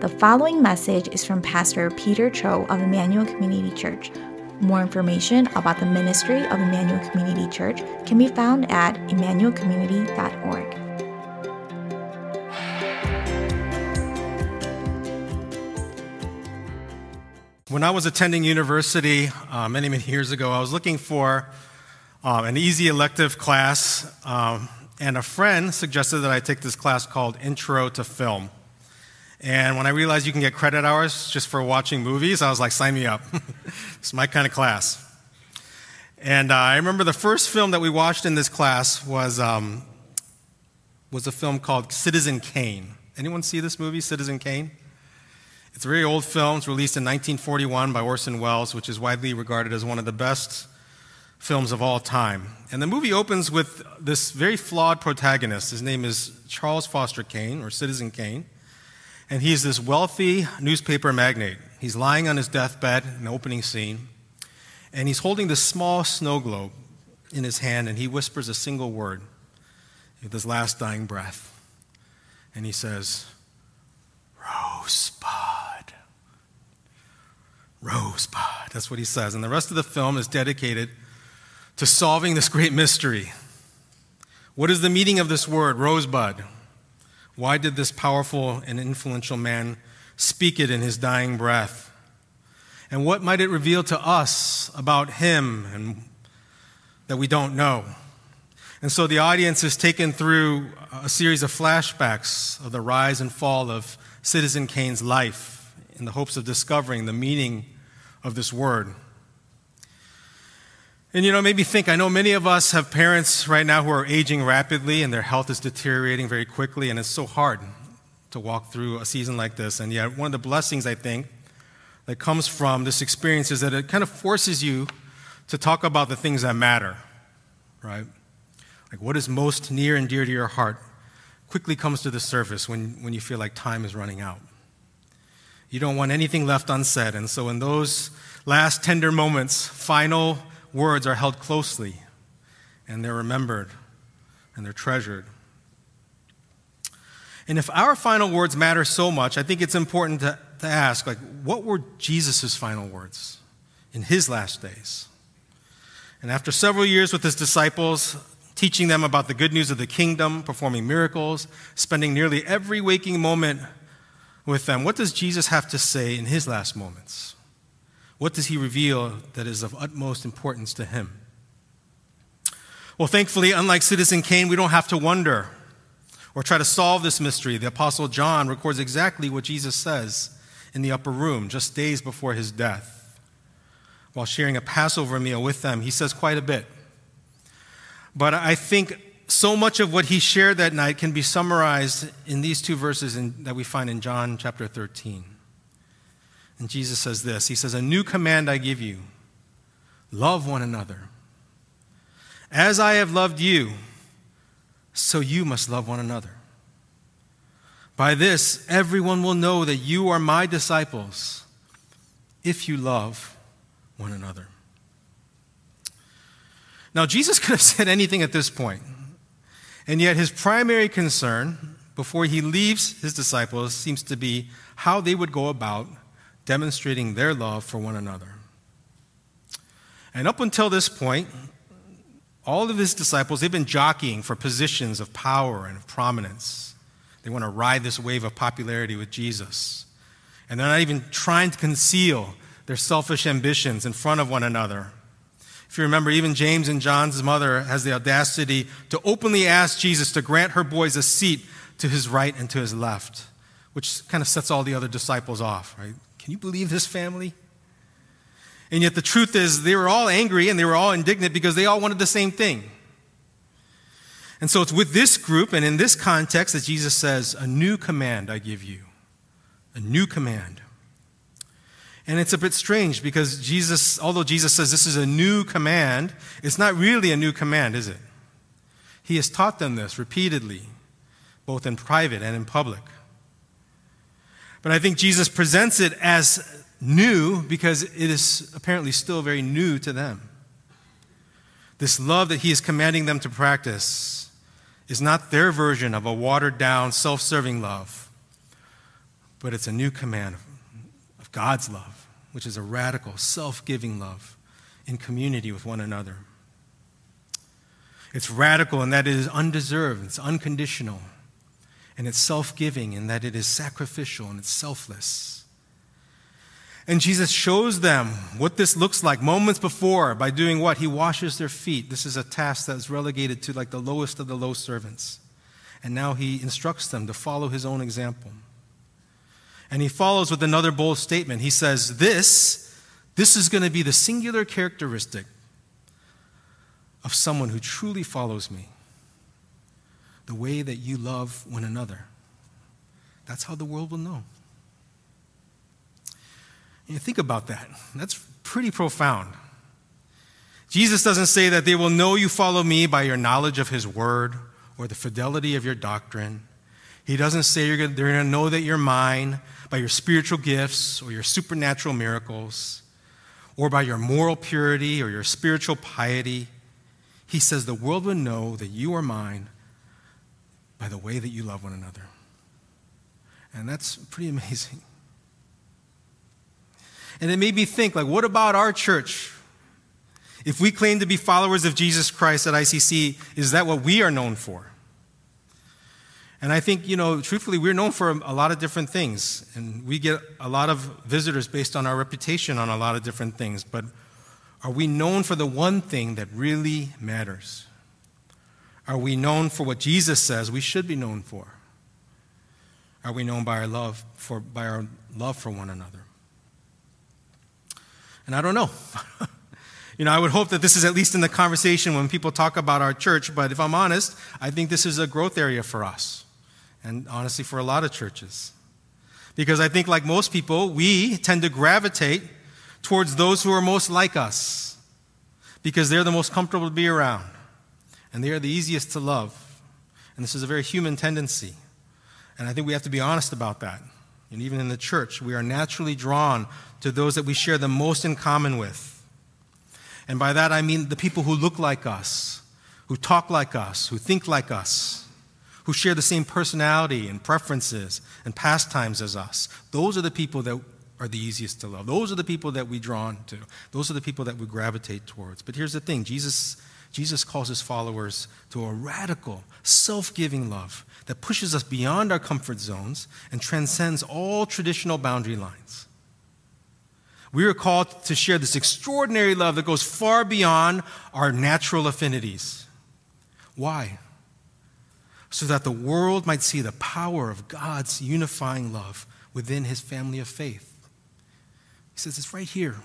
The following message is from Pastor Peter Cho of Emmanuel Community Church. More information about the ministry of Emmanuel Community Church can be found at emmanuelcommunity.org. When I was attending university uh, many, many years ago, I was looking for um, an easy elective class, um, and a friend suggested that I take this class called Intro to Film. And when I realized you can get credit hours just for watching movies, I was like, sign me up. it's my kind of class. And uh, I remember the first film that we watched in this class was, um, was a film called Citizen Kane. Anyone see this movie, Citizen Kane? It's a very old film. It's released in 1941 by Orson Welles, which is widely regarded as one of the best films of all time. And the movie opens with this very flawed protagonist. His name is Charles Foster Kane, or Citizen Kane. And he's this wealthy newspaper magnate. He's lying on his deathbed in the opening scene, and he's holding this small snow globe in his hand, and he whispers a single word with his last dying breath. And he says, Rosebud. Rosebud. That's what he says. And the rest of the film is dedicated to solving this great mystery. What is the meaning of this word, rosebud? Why did this powerful and influential man speak it in his dying breath? And what might it reveal to us about him and that we don't know? And so the audience is taken through a series of flashbacks of the rise and fall of Citizen Kane's life in the hopes of discovering the meaning of this word. And you know, maybe think I know many of us have parents right now who are aging rapidly and their health is deteriorating very quickly, and it's so hard to walk through a season like this. And yet, one of the blessings I think that comes from this experience is that it kind of forces you to talk about the things that matter, right? Like what is most near and dear to your heart quickly comes to the surface when, when you feel like time is running out. You don't want anything left unsaid. And so, in those last tender moments, final words are held closely and they're remembered and they're treasured. And if our final words matter so much, I think it's important to, to ask, like, what were Jesus' final words in his last days? And after several years with his disciples, teaching them about the good news of the kingdom, performing miracles, spending nearly every waking moment with them, what does Jesus have to say in his last moments? What does he reveal that is of utmost importance to him? Well, thankfully, unlike Citizen Kane, we don't have to wonder or try to solve this mystery. The Apostle John records exactly what Jesus says in the upper room just days before his death. While sharing a Passover meal with them, he says quite a bit. But I think so much of what he shared that night can be summarized in these two verses in, that we find in John chapter 13. And Jesus says this He says, A new command I give you love one another. As I have loved you, so you must love one another. By this, everyone will know that you are my disciples if you love one another. Now, Jesus could have said anything at this point, and yet his primary concern before he leaves his disciples seems to be how they would go about demonstrating their love for one another. And up until this point, all of his disciples, they've been jockeying for positions of power and of prominence. They want to ride this wave of popularity with Jesus. And they're not even trying to conceal their selfish ambitions in front of one another. If you remember, even James and John's mother has the audacity to openly ask Jesus to grant her boys a seat to his right and to his left, which kind of sets all the other disciples off, right? Can you believe this family? And yet the truth is, they were all angry and they were all indignant because they all wanted the same thing. And so it's with this group and in this context that Jesus says, A new command I give you. A new command. And it's a bit strange because Jesus, although Jesus says this is a new command, it's not really a new command, is it? He has taught them this repeatedly, both in private and in public. But I think Jesus presents it as new because it is apparently still very new to them. This love that he is commanding them to practice is not their version of a watered down, self serving love, but it's a new command of God's love, which is a radical, self giving love in community with one another. It's radical in that it is undeserved, it's unconditional, and it's self giving in that it is sacrificial and it's selfless. And Jesus shows them what this looks like moments before by doing what? He washes their feet. This is a task that is relegated to like the lowest of the low servants. And now he instructs them to follow his own example. And he follows with another bold statement. He says, This, this is going to be the singular characteristic of someone who truly follows me. The way that you love one another. That's how the world will know. And you think about that. That's pretty profound. Jesus doesn't say that they will know you follow me by your knowledge of his word or the fidelity of your doctrine. He doesn't say you're gonna, they're going to know that you're mine by your spiritual gifts or your supernatural miracles or by your moral purity or your spiritual piety. He says the world will know that you are mine by the way that you love one another. And that's pretty amazing. And it made me think like, what about our church? If we claim to be followers of Jesus Christ at ICC, is that what we are known for? And I think, you know, truthfully, we're known for a lot of different things. And we get a lot of visitors based on our reputation on a lot of different things. But are we known for the one thing that really matters? Are we known for what Jesus says we should be known for? Are we known by our love for, by our love for one another? And I don't know. you know, I would hope that this is at least in the conversation when people talk about our church, but if I'm honest, I think this is a growth area for us and honestly for a lot of churches. Because I think, like most people, we tend to gravitate towards those who are most like us because they're the most comfortable to be around and they are the easiest to love. And this is a very human tendency. And I think we have to be honest about that. And even in the church, we are naturally drawn to those that we share the most in common with. And by that, I mean the people who look like us, who talk like us, who think like us who share the same personality and preferences and pastimes as us. Those are the people that are the easiest to love. Those are the people that we're drawn to. Those are the people that we gravitate towards. But here's the thing Jesus, Jesus calls his followers to a radical, self giving love that pushes us beyond our comfort zones and transcends all traditional boundary lines. We are called to share this extraordinary love that goes far beyond our natural affinities. Why? so that the world might see the power of God's unifying love within his family of faith. He says, It's right here,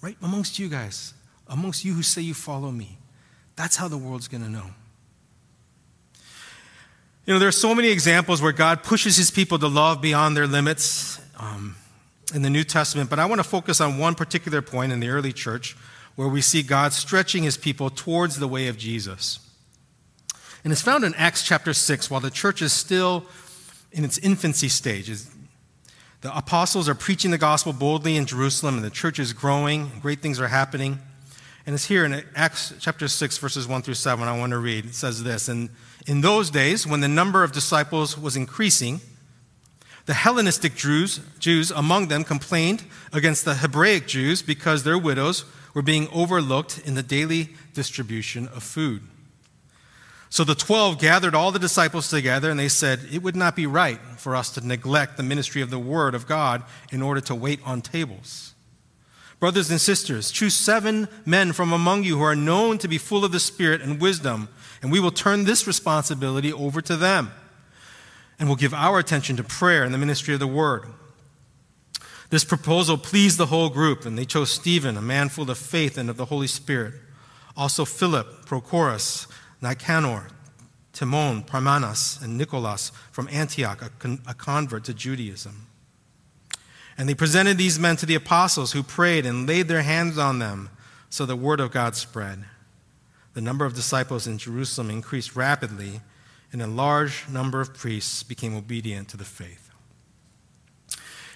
right amongst you guys, amongst you who say you follow me. That's how the world's going to know. You know, there are so many examples where God pushes his people to love beyond their limits um, in the New Testament, but I want to focus on one particular point in the early church where we see God stretching his people towards the way of Jesus. And it's found in Acts chapter 6 while the church is still in its infancy stage. The apostles are preaching the gospel boldly in Jerusalem, and the church is growing, great things are happening. And it's here in Acts chapter 6, verses 1 through 7, I want to read. It says this And in those days, when the number of disciples was increasing, the Hellenistic Jews, Jews among them complained against the Hebraic Jews because their widows were being overlooked in the daily distribution of food. So the 12 gathered all the disciples together and they said, It would not be right for us to neglect the ministry of the Word of God in order to wait on tables. Brothers and sisters, choose seven men from among you who are known to be full of the Spirit and wisdom, and we will turn this responsibility over to them. And we'll give our attention to prayer and the ministry of the Word. This proposal pleased the whole group, and they chose Stephen, a man full of faith and of the Holy Spirit. Also, Philip, Prochorus, Nicanor, Timon, Parmenas, and Nicholas from Antioch, a, con- a convert to Judaism. And they presented these men to the apostles who prayed and laid their hands on them, so the word of God spread. The number of disciples in Jerusalem increased rapidly, and a large number of priests became obedient to the faith.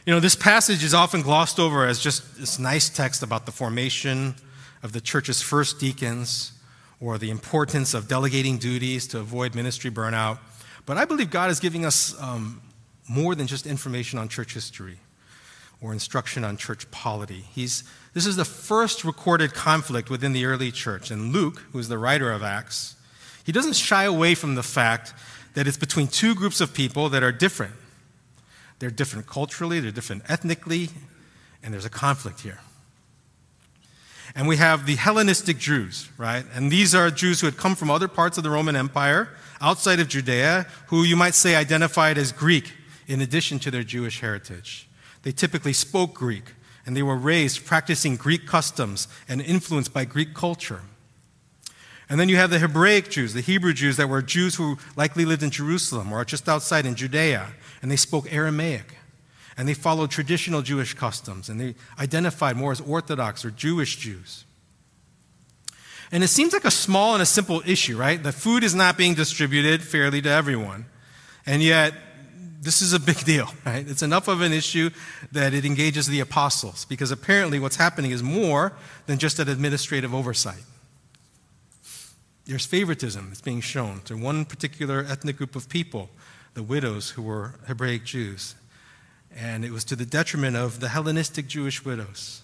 You know, this passage is often glossed over as just this nice text about the formation of the church's first deacons or the importance of delegating duties to avoid ministry burnout. But I believe God is giving us um, more than just information on church history or instruction on church polity. He's, this is the first recorded conflict within the early church. And Luke, who is the writer of Acts, he doesn't shy away from the fact that it's between two groups of people that are different. They're different culturally, they're different ethnically, and there's a conflict here. And we have the Hellenistic Jews, right? And these are Jews who had come from other parts of the Roman Empire, outside of Judea, who you might say identified as Greek in addition to their Jewish heritage. They typically spoke Greek, and they were raised practicing Greek customs and influenced by Greek culture. And then you have the Hebraic Jews, the Hebrew Jews that were Jews who likely lived in Jerusalem or just outside in Judea, and they spoke Aramaic. And they followed traditional Jewish customs, and they identified more as Orthodox or Jewish Jews. And it seems like a small and a simple issue, right? The food is not being distributed fairly to everyone. And yet, this is a big deal, right? It's enough of an issue that it engages the apostles because apparently what's happening is more than just an administrative oversight. There's favoritism that's being shown to one particular ethnic group of people, the widows who were Hebraic Jews. And it was to the detriment of the Hellenistic Jewish widows.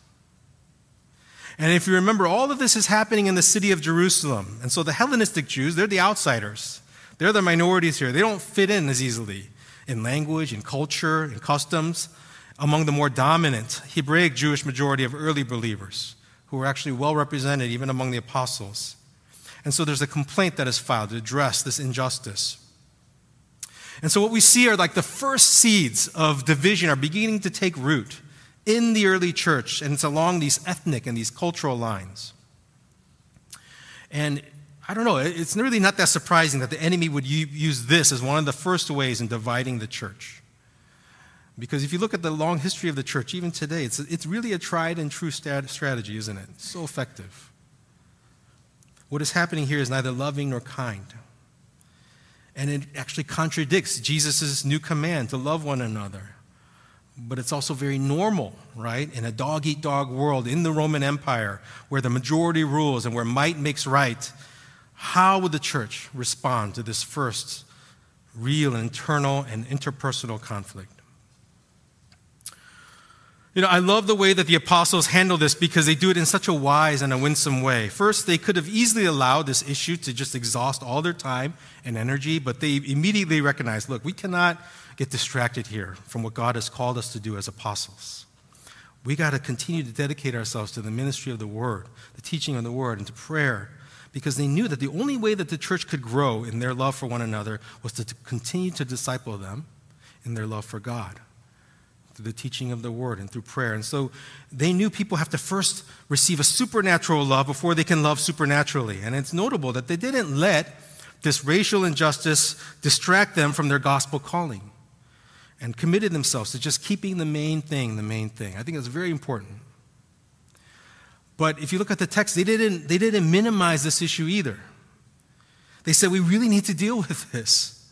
And if you remember, all of this is happening in the city of Jerusalem. And so the Hellenistic Jews, they're the outsiders. They're the minorities here. They don't fit in as easily in language, in culture, in customs, among the more dominant Hebraic Jewish majority of early believers, who were actually well represented even among the apostles. And so there's a complaint that is filed to address this injustice. And so what we see are like the first seeds of division are beginning to take root in the early church, and it's along these ethnic and these cultural lines. And I don't know, it's really not that surprising that the enemy would use this as one of the first ways in dividing the church. Because if you look at the long history of the church, even today, it's, it's really a tried and true strategy, isn't it? so effective. What is happening here is neither loving nor kind. And it actually contradicts Jesus' new command to love one another. But it's also very normal, right? In a dog eat dog world in the Roman Empire, where the majority rules and where might makes right, how would the church respond to this first real internal and interpersonal conflict? You know, I love the way that the apostles handle this because they do it in such a wise and a winsome way. First, they could have easily allowed this issue to just exhaust all their time and energy, but they immediately recognized look, we cannot get distracted here from what God has called us to do as apostles. We got to continue to dedicate ourselves to the ministry of the word, the teaching of the word, and to prayer because they knew that the only way that the church could grow in their love for one another was to, continue to disciple them in their love for God through the teaching of the word and through prayer. And so they knew people have to first receive a supernatural love before they can love supernaturally. And it's notable that they didn't let this racial injustice distract them from their gospel calling and committed themselves to just keeping the main thing the main thing. I think it's very important. But if you look at the text, they didn't, they didn't minimize this issue either. They said, we really need to deal with this.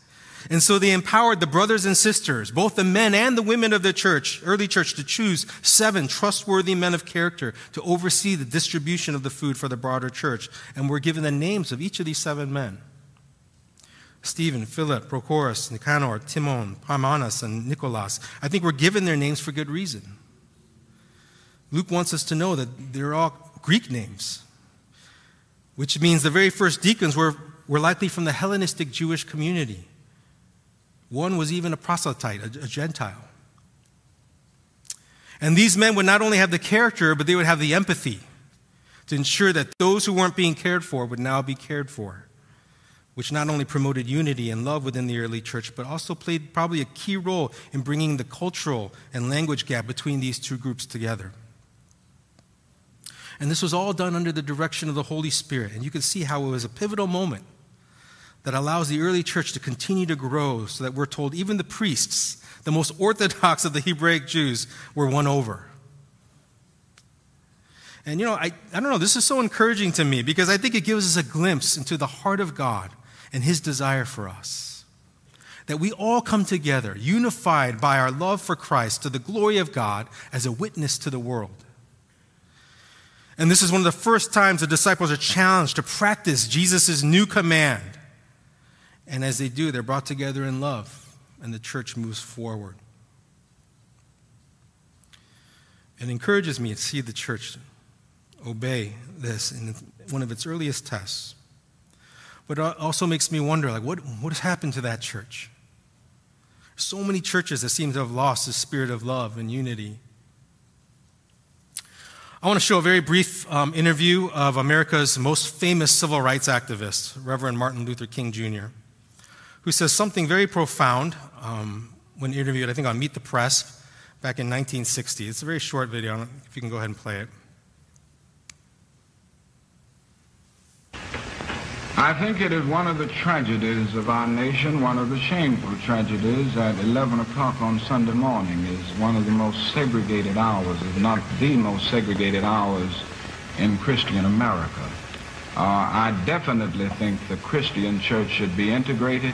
And so they empowered the brothers and sisters, both the men and the women of the church, early church, to choose seven trustworthy men of character to oversee the distribution of the food for the broader church. And we're given the names of each of these seven men Stephen, Philip, Prochorus, Nicanor, Timon, Parmenas, and Nicholas. I think we're given their names for good reason. Luke wants us to know that they're all Greek names, which means the very first deacons were, were likely from the Hellenistic Jewish community. One was even a proselyte, a, a Gentile. And these men would not only have the character, but they would have the empathy to ensure that those who weren't being cared for would now be cared for, which not only promoted unity and love within the early church, but also played probably a key role in bringing the cultural and language gap between these two groups together. And this was all done under the direction of the Holy Spirit. And you can see how it was a pivotal moment that allows the early church to continue to grow so that we're told even the priests, the most orthodox of the Hebraic Jews, were won over. And you know, I, I don't know, this is so encouraging to me because I think it gives us a glimpse into the heart of God and His desire for us. That we all come together, unified by our love for Christ, to the glory of God as a witness to the world. And this is one of the first times the disciples are challenged to practice Jesus' new command. And as they do, they're brought together in love and the church moves forward. It encourages me to see the church obey this in one of its earliest tests. But it also makes me wonder like, what, what has happened to that church? So many churches that seem to have lost the spirit of love and unity. I want to show a very brief um, interview of America's most famous civil rights activist, Reverend Martin Luther King Jr., who says something very profound um, when interviewed, I think, on Meet the Press back in 1960. It's a very short video. If you can go ahead and play it. I think it is one of the tragedies of our nation, one of the shameful tragedies at 11 o'clock on Sunday morning is one of the most segregated hours, if not the most segregated hours in Christian America. Uh, I definitely think the Christian church should be integrated,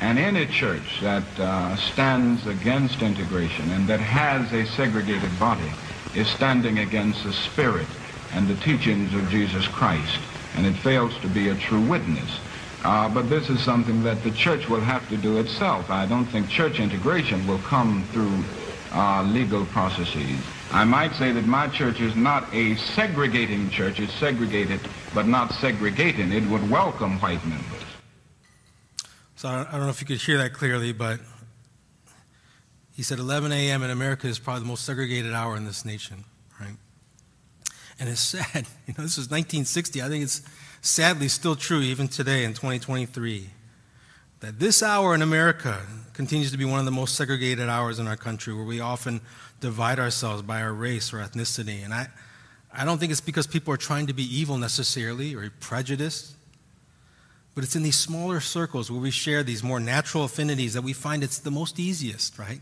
and any church that uh, stands against integration and that has a segregated body is standing against the spirit and the teachings of Jesus Christ and it fails to be a true witness. Uh, but this is something that the church will have to do itself. I don't think church integration will come through uh, legal processes. I might say that my church is not a segregating church. It's segregated, but not segregating. It would welcome white members. So I don't know if you could hear that clearly, but he said 11 a.m. in America is probably the most segregated hour in this nation? And it's sad. You know, this was 1960. I think it's sadly still true even today in 2023 that this hour in America continues to be one of the most segregated hours in our country where we often divide ourselves by our race or ethnicity. And I, I don't think it's because people are trying to be evil necessarily or prejudiced, but it's in these smaller circles where we share these more natural affinities that we find it's the most easiest, right?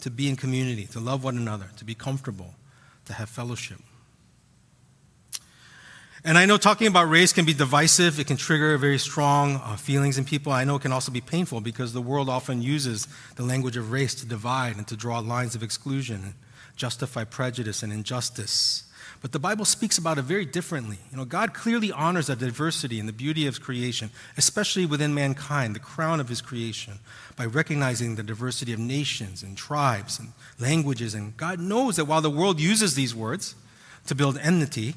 To be in community, to love one another, to be comfortable, to have fellowship. And I know talking about race can be divisive. It can trigger very strong uh, feelings in people. I know it can also be painful because the world often uses the language of race to divide and to draw lines of exclusion, and justify prejudice and injustice. But the Bible speaks about it very differently. You know, God clearly honors the diversity and the beauty of creation, especially within mankind, the crown of his creation, by recognizing the diversity of nations and tribes and languages. And God knows that while the world uses these words to build enmity,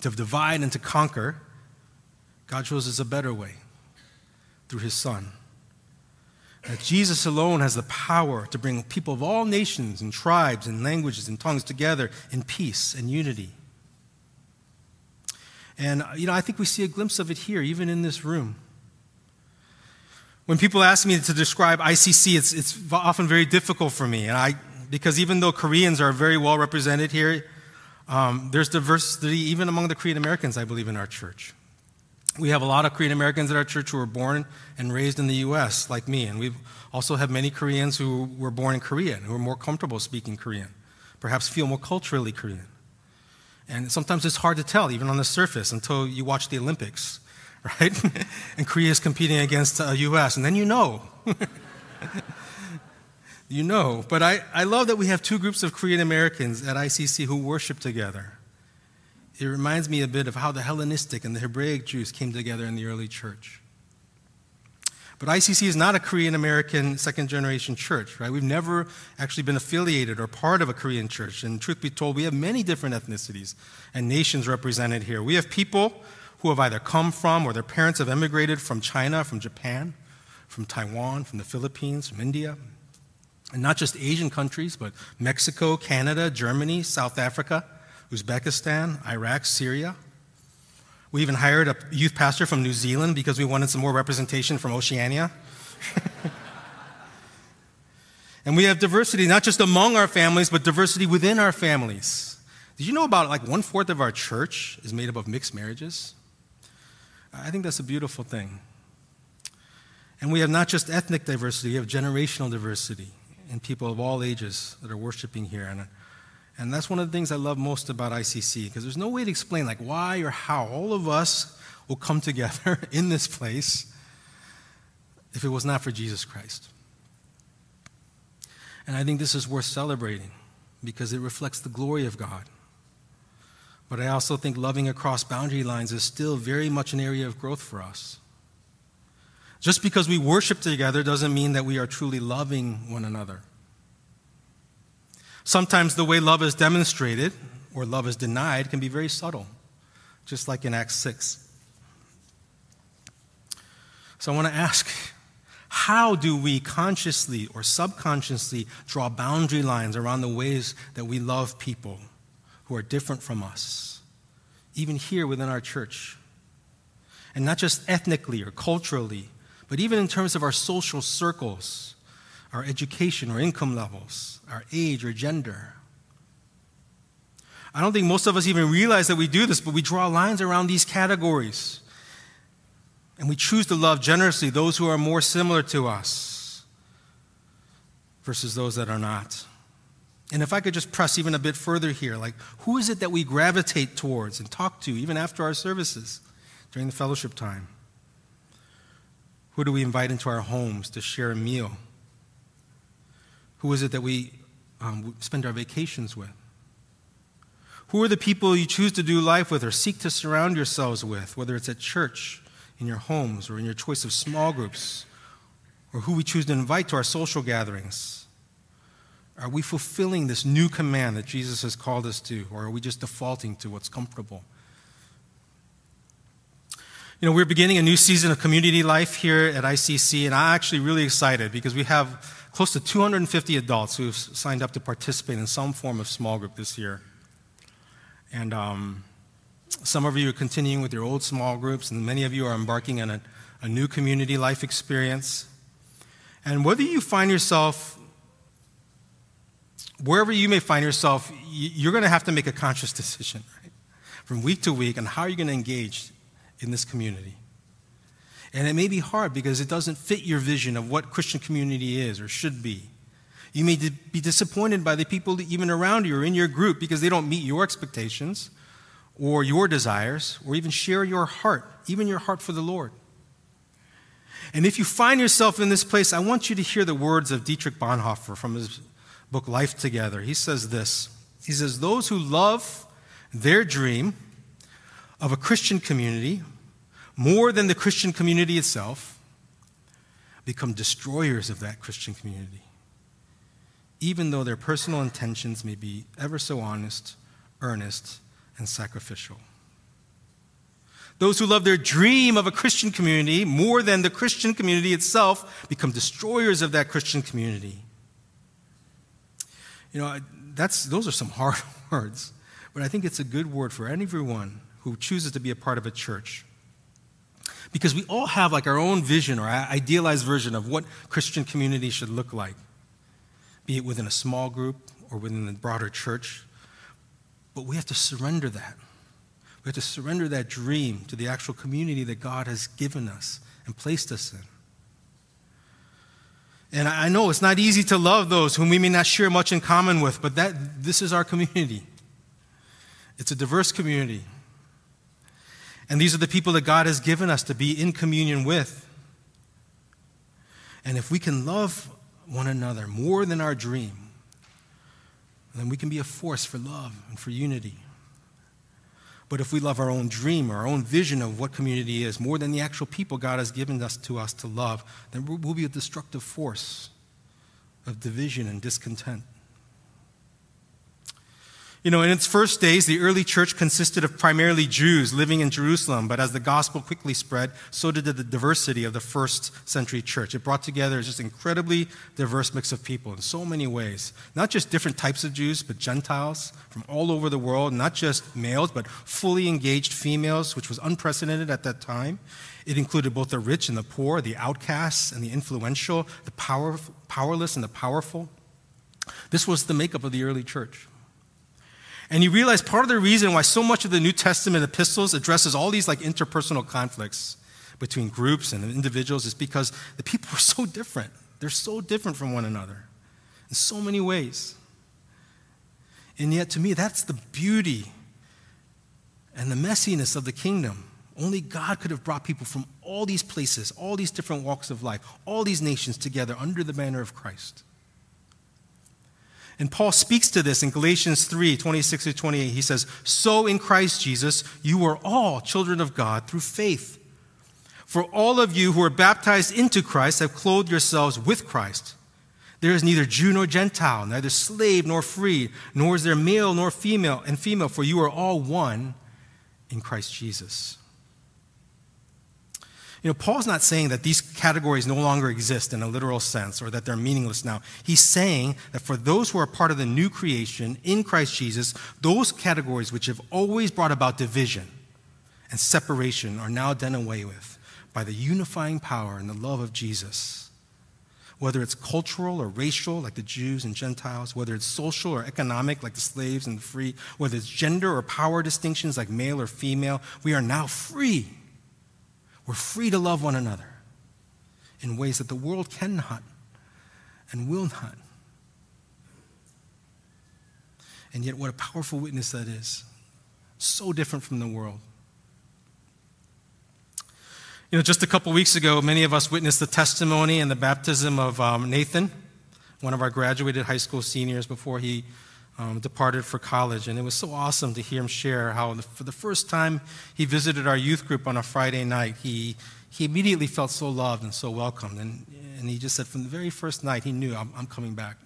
to divide and to conquer, God shows us a better way through his Son. That Jesus alone has the power to bring people of all nations and tribes and languages and tongues together in peace and unity. And, you know, I think we see a glimpse of it here, even in this room. When people ask me to describe ICC, it's, it's often very difficult for me. And I, because even though Koreans are very well represented here, um, there's diversity even among the Korean Americans, I believe, in our church. We have a lot of Korean Americans at our church who were born and raised in the U.S., like me, and we also have many Koreans who were born in Korea and who are more comfortable speaking Korean, perhaps feel more culturally Korean. And sometimes it's hard to tell, even on the surface, until you watch the Olympics, right? and Korea is competing against the U.S., and then you know. you know. But I, I love that we have two groups of Korean Americans at ICC who worship together. It reminds me a bit of how the Hellenistic and the Hebraic Jews came together in the early church. But ICC is not a Korean American second generation church, right? We've never actually been affiliated or part of a Korean church. And truth be told, we have many different ethnicities and nations represented here. We have people who have either come from or their parents have emigrated from China, from Japan, from Taiwan, from the Philippines, from India, and not just Asian countries, but Mexico, Canada, Germany, South Africa, Uzbekistan, Iraq, Syria. We even hired a youth pastor from New Zealand because we wanted some more representation from Oceania. and we have diversity not just among our families, but diversity within our families. Did you know about like one fourth of our church is made up of mixed marriages? I think that's a beautiful thing. And we have not just ethnic diversity, we have generational diversity and people of all ages that are worshiping here. And, and that's one of the things I love most about ICC, because there's no way to explain like why or how all of us will come together in this place if it was not for Jesus Christ. And I think this is worth celebrating because it reflects the glory of God. But I also think loving across boundary lines is still very much an area of growth for us. Just because we worship together doesn't mean that we are truly loving one another. Sometimes the way love is demonstrated or love is denied can be very subtle, just like in Acts 6. So I want to ask how do we consciously or subconsciously draw boundary lines around the ways that we love people who are different from us, even here within our church? And not just ethnically or culturally, but even in terms of our social circles, our education or income levels, our age or gender. I don't think most of us even realize that we do this, but we draw lines around these categories. And we choose to love generously those who are more similar to us versus those that are not. And if I could just press even a bit further here, like who is it that we gravitate towards and talk to even after our services during the fellowship time? Who do we invite into our homes to share a meal? Who is it that we um, spend our vacations with? Who are the people you choose to do life with or seek to surround yourselves with, whether it's at church in your homes or in your choice of small groups, or who we choose to invite to our social gatherings? Are we fulfilling this new command that Jesus has called us to, or are we just defaulting to what's comfortable? You know, we're beginning a new season of community life here at ICC, and I'm actually really excited because we have close to 250 adults who have signed up to participate in some form of small group this year. And um, some of you are continuing with your old small groups, and many of you are embarking on a, a new community life experience. And whether you find yourself, wherever you may find yourself, you're going to have to make a conscious decision right? from week to week on how you're going to engage in this community. And it may be hard because it doesn't fit your vision of what Christian community is or should be. You may be disappointed by the people even around you or in your group because they don't meet your expectations or your desires, or even share your heart, even your heart for the Lord. And if you find yourself in this place, I want you to hear the words of Dietrich Bonhoeffer from his book Life Together. He says this He says, Those who love their dream of a Christian community more than the Christian community itself become destroyers of that Christian community, even though their personal intentions may be ever so honest, earnest, and sacrificial. Those who love their dream of a Christian community more than the Christian community itself become destroyers of that Christian community. You know, that's, those are some hard words, but I think it's a good word for everyone who chooses to be a part of a church. Because we all have like our own vision or idealized version of what Christian community should look like, be it within a small group or within the broader church. But we have to surrender that. We have to surrender that dream to the actual community that God has given us and placed us in. And I know it's not easy to love those whom we may not share much in common with, but that, this is our community. It's a diverse community. And these are the people that God has given us to be in communion with. And if we can love one another more than our dream, then we can be a force for love and for unity. But if we love our own dream or our own vision of what community is more than the actual people God has given us to us to love, then we'll be a destructive force of division and discontent. You know, in its first days, the early church consisted of primarily Jews living in Jerusalem, but as the gospel quickly spread, so did the diversity of the first century church. It brought together just incredibly diverse mix of people in so many ways. Not just different types of Jews, but Gentiles from all over the world, not just males, but fully engaged females, which was unprecedented at that time. It included both the rich and the poor, the outcasts and the influential, the power, powerless and the powerful. This was the makeup of the early church. And you realize part of the reason why so much of the New Testament epistles addresses all these like interpersonal conflicts between groups and individuals is because the people are so different. They're so different from one another in so many ways. And yet, to me, that's the beauty and the messiness of the kingdom. Only God could have brought people from all these places, all these different walks of life, all these nations together under the banner of Christ. And Paul speaks to this in Galatians 3 26 to 28. He says, So in Christ Jesus, you are all children of God through faith. For all of you who are baptized into Christ have clothed yourselves with Christ. There is neither Jew nor Gentile, neither slave nor free, nor is there male nor female and female, for you are all one in Christ Jesus. You know, Paul's not saying that these categories no longer exist in a literal sense or that they're meaningless now. He's saying that for those who are part of the new creation in Christ Jesus, those categories which have always brought about division and separation are now done away with by the unifying power and the love of Jesus. Whether it's cultural or racial, like the Jews and Gentiles, whether it's social or economic, like the slaves and the free, whether it's gender or power distinctions, like male or female, we are now free. We're free to love one another in ways that the world cannot and will not. And yet, what a powerful witness that is. So different from the world. You know, just a couple weeks ago, many of us witnessed the testimony and the baptism of um, Nathan, one of our graduated high school seniors, before he um, departed for college. And it was so awesome to hear him share how, for the first time he visited our youth group on a Friday night, he, he immediately felt so loved and so welcomed. And, and he just said, from the very first night, he knew, I'm, I'm coming back.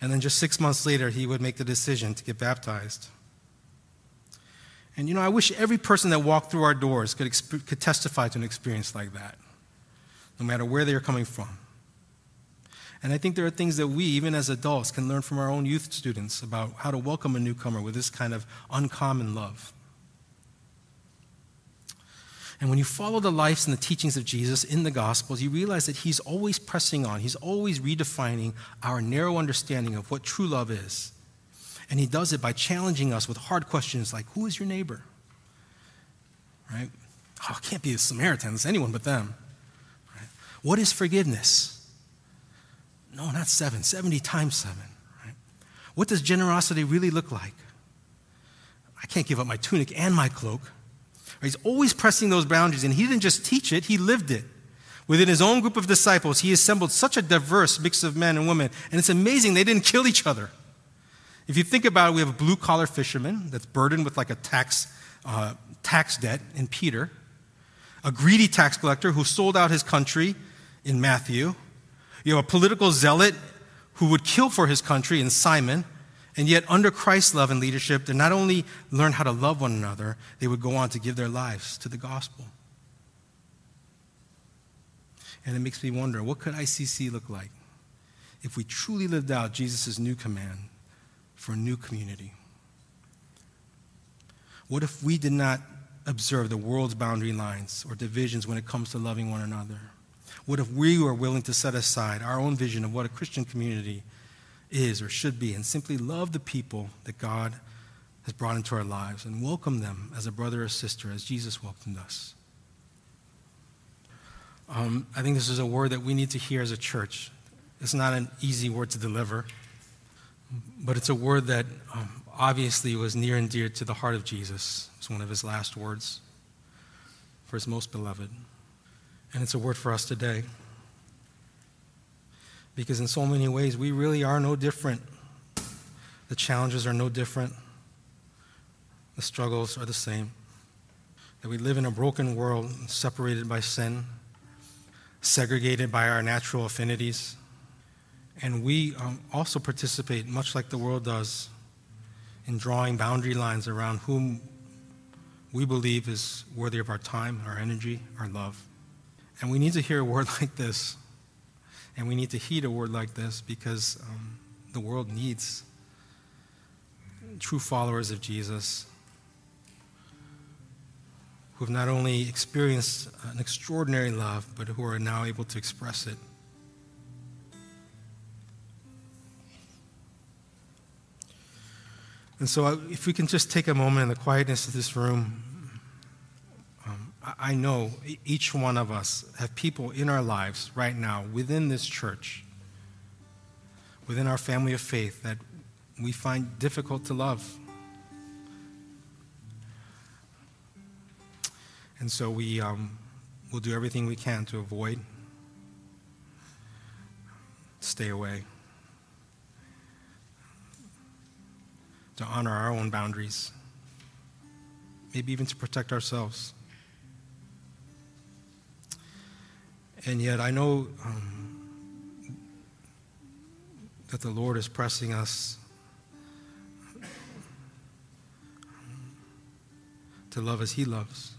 And then just six months later, he would make the decision to get baptized. And you know, I wish every person that walked through our doors could, exp- could testify to an experience like that, no matter where they are coming from. And I think there are things that we, even as adults, can learn from our own youth students about how to welcome a newcomer with this kind of uncommon love. And when you follow the lives and the teachings of Jesus in the Gospels, you realize that he's always pressing on, he's always redefining our narrow understanding of what true love is. And he does it by challenging us with hard questions like, Who is your neighbor? Right? Oh, it can't be the Samaritans, anyone but them. Right? What is forgiveness? No, not seven, 70 times seven. Right? What does generosity really look like? I can't give up my tunic and my cloak. He's always pressing those boundaries, and he didn't just teach it, he lived it. Within his own group of disciples, he assembled such a diverse mix of men and women, and it's amazing they didn't kill each other. If you think about it, we have a blue collar fisherman that's burdened with like a tax, uh, tax debt in Peter, a greedy tax collector who sold out his country in Matthew. You have a political zealot who would kill for his country in Simon. And yet, under Christ's love and leadership, they not only learned how to love one another, they would go on to give their lives to the gospel. And it makes me wonder what could ICC look like if we truly lived out Jesus' new command for a new community? What if we did not observe the world's boundary lines or divisions when it comes to loving one another? What if we were willing to set aside our own vision of what a Christian community is or should be and simply love the people that God has brought into our lives and welcome them as a brother or sister as Jesus welcomed us? Um, I think this is a word that we need to hear as a church. It's not an easy word to deliver but it's a word that um, obviously was near and dear to the heart of Jesus. It's one of his last words for his most beloved. And it's a word for us today. Because in so many ways, we really are no different. The challenges are no different. The struggles are the same. That we live in a broken world, separated by sin, segregated by our natural affinities and we um, also participate, much like the world does, in drawing boundary lines around whom we believe is worthy of our time, our energy, our love. And we need to hear a word like this. And we need to heed a word like this because um, the world needs true followers of Jesus who have not only experienced an extraordinary love, but who are now able to express it. And so, uh, if we can just take a moment in the quietness of this room, I know each one of us have people in our lives right now within this church, within our family of faith, that we find difficult to love. And so we um, will do everything we can to avoid, stay away. to honor our own boundaries, maybe even to protect ourselves. And yet I know um, that the Lord is pressing us to love as He loves,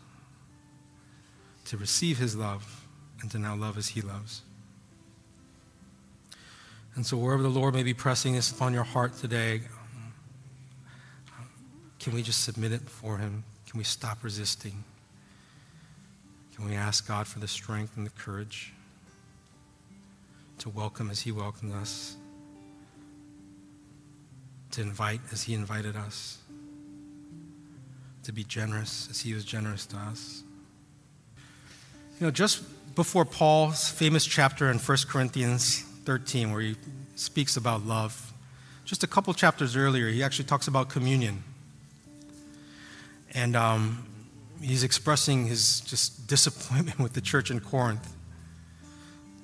to receive His love, and to now love as He loves. And so, wherever the Lord may be pressing this upon your heart today, can we just submit it before Him? Can we stop resisting? Can we ask God for the strength and the courage to welcome as He welcomed us, to invite as He invited us, to be generous as He was generous to us? You know, just before Paul's famous chapter in 1 Corinthians 13, where he speaks about love. Just a couple chapters earlier, he actually talks about communion. And um, he's expressing his just disappointment with the church in Corinth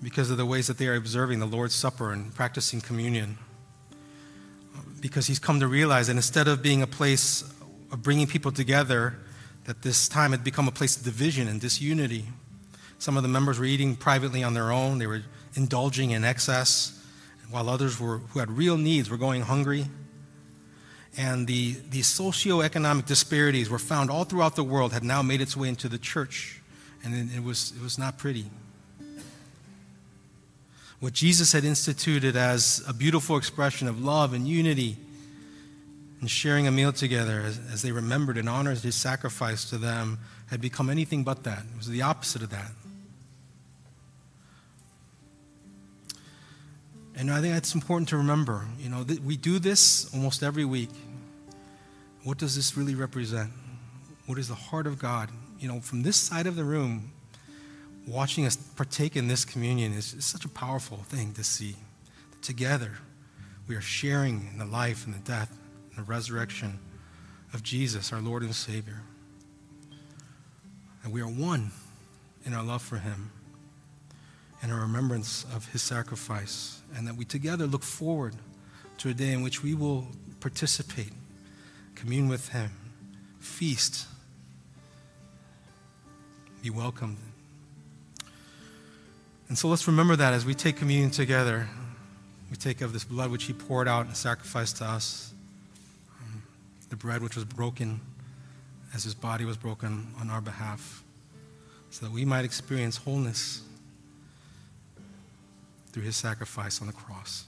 because of the ways that they are observing the Lord's Supper and practicing communion. Because he's come to realize that instead of being a place of bringing people together, that this time had become a place of division and disunity. Some of the members were eating privately on their own, they were indulging in excess, while others were, who had real needs were going hungry. And the, the socioeconomic disparities were found all throughout the world, had now made its way into the church. And it, was, it was not pretty. What Jesus had instituted as a beautiful expression of love and unity and sharing a meal together as, as they remembered and honored his sacrifice to them had become anything but that. It was the opposite of that. And I think that's important to remember. You know, we do this almost every week. What does this really represent? What is the heart of God? You know, from this side of the room, watching us partake in this communion is, is such a powerful thing to see. Together, we are sharing in the life and the death and the resurrection of Jesus, our Lord and Savior. And we are one in our love for Him and our remembrance of His sacrifice and that we together look forward to a day in which we will participate, commune with Him, feast, be welcomed. And so let's remember that as we take communion together. We take of this blood which He poured out and sacrificed to us, the bread which was broken as His body was broken on our behalf, so that we might experience wholeness through his sacrifice on the cross.